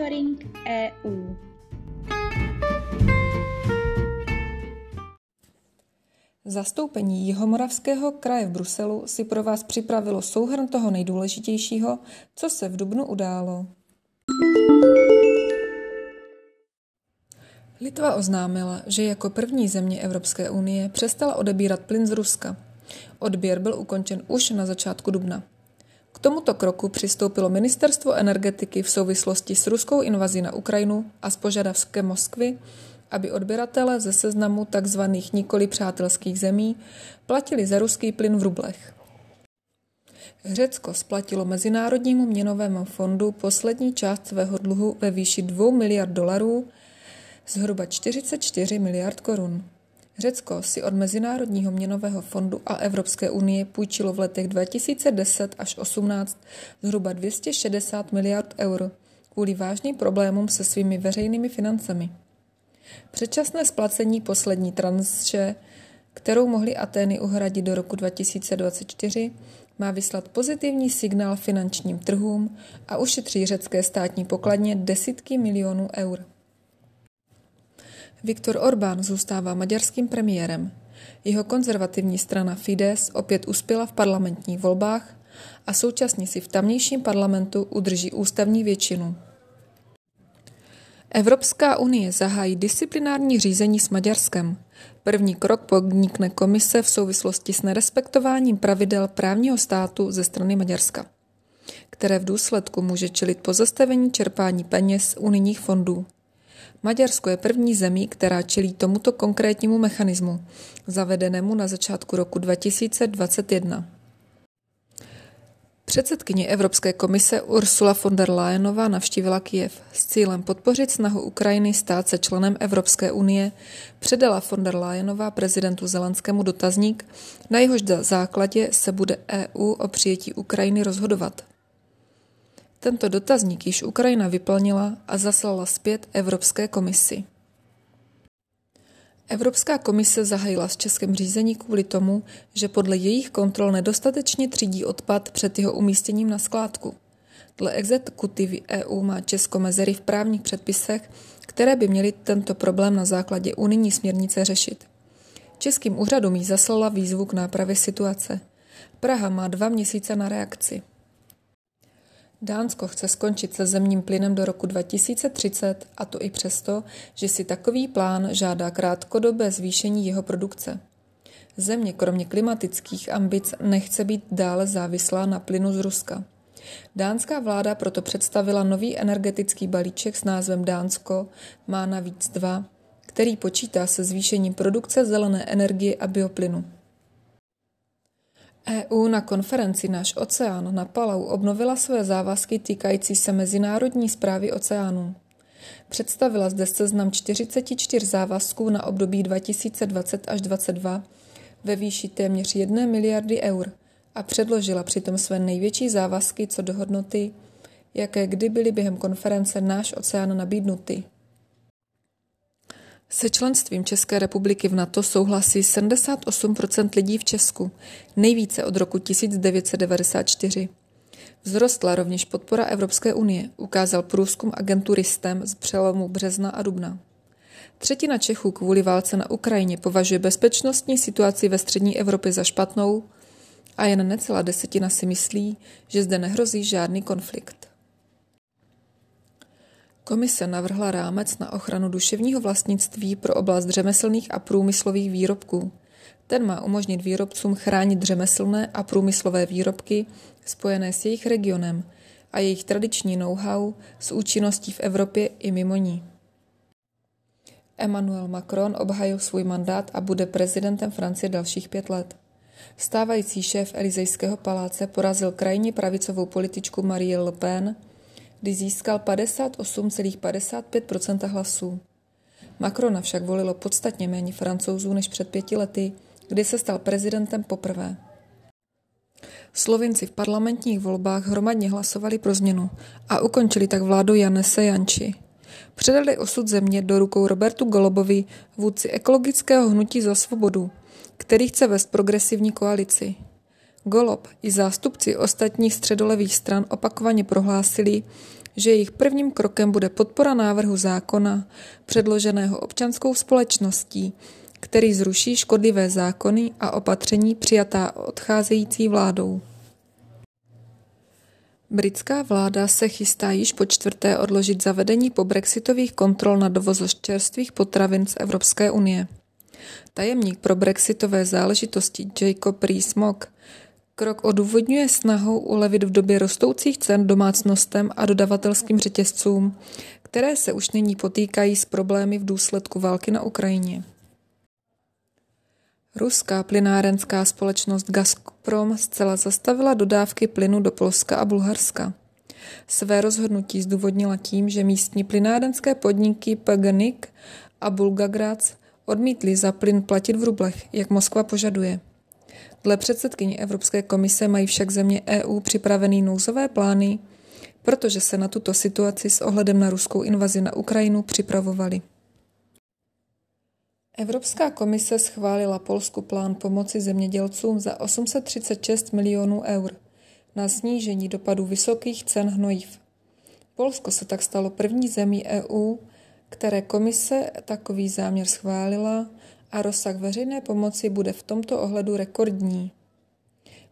Monitoring EU. Zastoupení Jihomoravského kraje v Bruselu si pro vás připravilo souhrn toho nejdůležitějšího, co se v Dubnu událo. Litva oznámila, že jako první země Evropské unie přestala odebírat plyn z Ruska. Odběr byl ukončen už na začátku dubna. Tomuto kroku přistoupilo Ministerstvo energetiky v souvislosti s ruskou invazí na Ukrajinu a s požadavkem Moskvy, aby odběratele ze seznamu tzv. nikoli přátelských zemí platili za ruský plyn v rublech. Řecko splatilo Mezinárodnímu měnovému fondu poslední část svého dluhu ve výši 2 miliard dolarů, zhruba 44 miliard korun. Řecko si od Mezinárodního měnového fondu a Evropské unie půjčilo v letech 2010 až 2018 zhruba 260 miliard eur kvůli vážným problémům se svými veřejnými financemi. Předčasné splacení poslední tranše, kterou mohly Atény uhradit do roku 2024, má vyslat pozitivní signál finančním trhům a ušetří řecké státní pokladně desítky milionů eur. Viktor Orbán zůstává maďarským premiérem. Jeho konzervativní strana Fidesz opět uspěla v parlamentních volbách a současně si v tamnějším parlamentu udrží ústavní většinu. Evropská unie zahájí disciplinární řízení s Maďarskem. První krok podnikne komise v souvislosti s nerespektováním pravidel právního státu ze strany Maďarska, které v důsledku může čelit pozastavení čerpání peněz unijních fondů. Maďarsko je první zemí, která čelí tomuto konkrétnímu mechanismu, zavedenému na začátku roku 2021. Předsedkyně Evropské komise Ursula von der Leyenová navštívila Kijev s cílem podpořit snahu Ukrajiny stát se členem Evropské unie. Předala von der Leyenová prezidentu Zelenskému dotazník, na jehož základě se bude EU o přijetí Ukrajiny rozhodovat. Tento dotazník již Ukrajina vyplnila a zaslala zpět Evropské komisi. Evropská komise zahájila s Českem řízení kvůli tomu, že podle jejich kontrol nedostatečně třídí odpad před jeho umístěním na skládku. Dle exekutivy EU má Česko mezery v právních předpisech, které by měly tento problém na základě unijní směrnice řešit. Českým úřadům jí zaslala výzvu k nápravě situace. Praha má dva měsíce na reakci. Dánsko chce skončit se zemním plynem do roku 2030 a to i přesto, že si takový plán žádá krátkodobé zvýšení jeho produkce. Země kromě klimatických ambic nechce být dále závislá na plynu z Ruska. Dánská vláda proto představila nový energetický balíček s názvem Dánsko má navíc dva, který počítá se zvýšením produkce zelené energie a bioplynu. EU na konferenci Náš oceán na Palau obnovila své závazky týkající se mezinárodní zprávy oceánů. Představila zde seznam 44 závazků na období 2020 až 2022 ve výši téměř 1 miliardy eur a předložila přitom své největší závazky co do hodnoty, jaké kdy byly během konference Náš oceán nabídnuty. Se členstvím České republiky v NATO souhlasí 78% lidí v Česku, nejvíce od roku 1994. Vzrostla rovněž podpora Evropské unie, ukázal průzkum agentury STEM z přelomu března a dubna. Třetina Čechů kvůli válce na Ukrajině považuje bezpečnostní situaci ve střední Evropě za špatnou a jen necelá desetina si myslí, že zde nehrozí žádný konflikt. Komise navrhla rámec na ochranu duševního vlastnictví pro oblast řemeslných a průmyslových výrobků. Ten má umožnit výrobcům chránit řemeslné a průmyslové výrobky spojené s jejich regionem a jejich tradiční know-how s účinností v Evropě i mimo ní. Emmanuel Macron obhajil svůj mandát a bude prezidentem Francie dalších pět let. Stávající šéf Elizejského paláce porazil krajně pravicovou političku Marie Le Pen – kdy získal 58,55% hlasů. Macrona však volilo podstatně méně francouzů než před pěti lety, kdy se stal prezidentem poprvé. Slovinci v parlamentních volbách hromadně hlasovali pro změnu a ukončili tak vládu Janese Janči. Předali osud země do rukou Robertu Golobovi, vůdci ekologického hnutí za svobodu, který chce vést progresivní koalici. Golob i zástupci ostatních středolevých stran opakovaně prohlásili, že jejich prvním krokem bude podpora návrhu zákona předloženého občanskou společností, který zruší škodlivé zákony a opatření přijatá odcházející vládou. Britská vláda se chystá již po čtvrté odložit zavedení po brexitových kontrol na dovoz čerstvých potravin z Evropské unie. Tajemník pro brexitové záležitosti Jacob Rees-Mogg krok odůvodňuje snahou ulevit v době rostoucích cen domácnostem a dodavatelským řetězcům, které se už nyní potýkají s problémy v důsledku války na Ukrajině. Ruská plynárenská společnost Gazprom zcela zastavila dodávky plynu do Polska a Bulharska. Své rozhodnutí zdůvodnila tím, že místní plynárenské podniky PGNiG a Bulgagrac odmítli za plyn platit v rublech, jak Moskva požaduje. Dle předsedkyně Evropské komise mají však země EU připravený nouzové plány, protože se na tuto situaci s ohledem na ruskou invazi na Ukrajinu připravovali. Evropská komise schválila Polsku plán pomoci zemědělcům za 836 milionů eur na snížení dopadu vysokých cen hnojiv. Polsko se tak stalo první zemí EU, které komise takový záměr schválila a rozsah veřejné pomoci bude v tomto ohledu rekordní.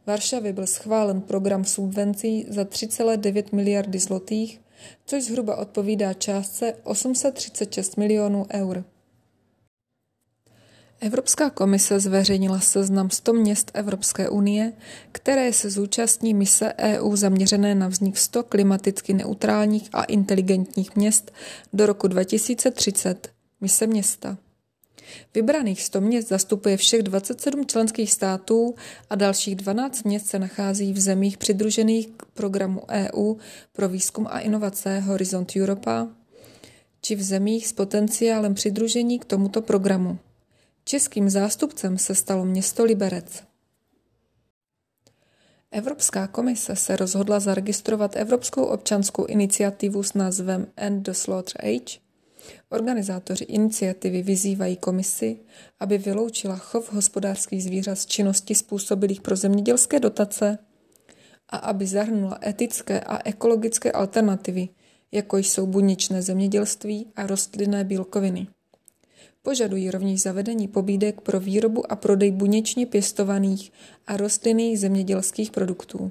Varšavě byl schválen program subvencí za 3,9 miliardy zlotých, což zhruba odpovídá částce 836 milionů eur. Evropská komise zveřejnila seznam 100 měst Evropské unie, které se zúčastní mise EU zaměřené na vznik 100 klimaticky neutrálních a inteligentních měst do roku 2030. Mise města. Vybraných 100 měst zastupuje všech 27 členských států a dalších 12 měst se nachází v zemích přidružených k programu EU pro výzkum a inovace Horizont Europa či v zemích s potenciálem přidružení k tomuto programu. Českým zástupcem se stalo město Liberec. Evropská komise se rozhodla zaregistrovat Evropskou občanskou iniciativu s názvem End the Slaughter Age. Organizátoři iniciativy vyzývají komisi, aby vyloučila chov hospodářských zvířat z činnosti způsobilých pro zemědělské dotace a aby zahrnula etické a ekologické alternativy, jako jsou buněčné zemědělství a rostlinné bílkoviny. Požadují rovněž zavedení pobídek pro výrobu a prodej buněčně pěstovaných a rostlinných zemědělských produktů.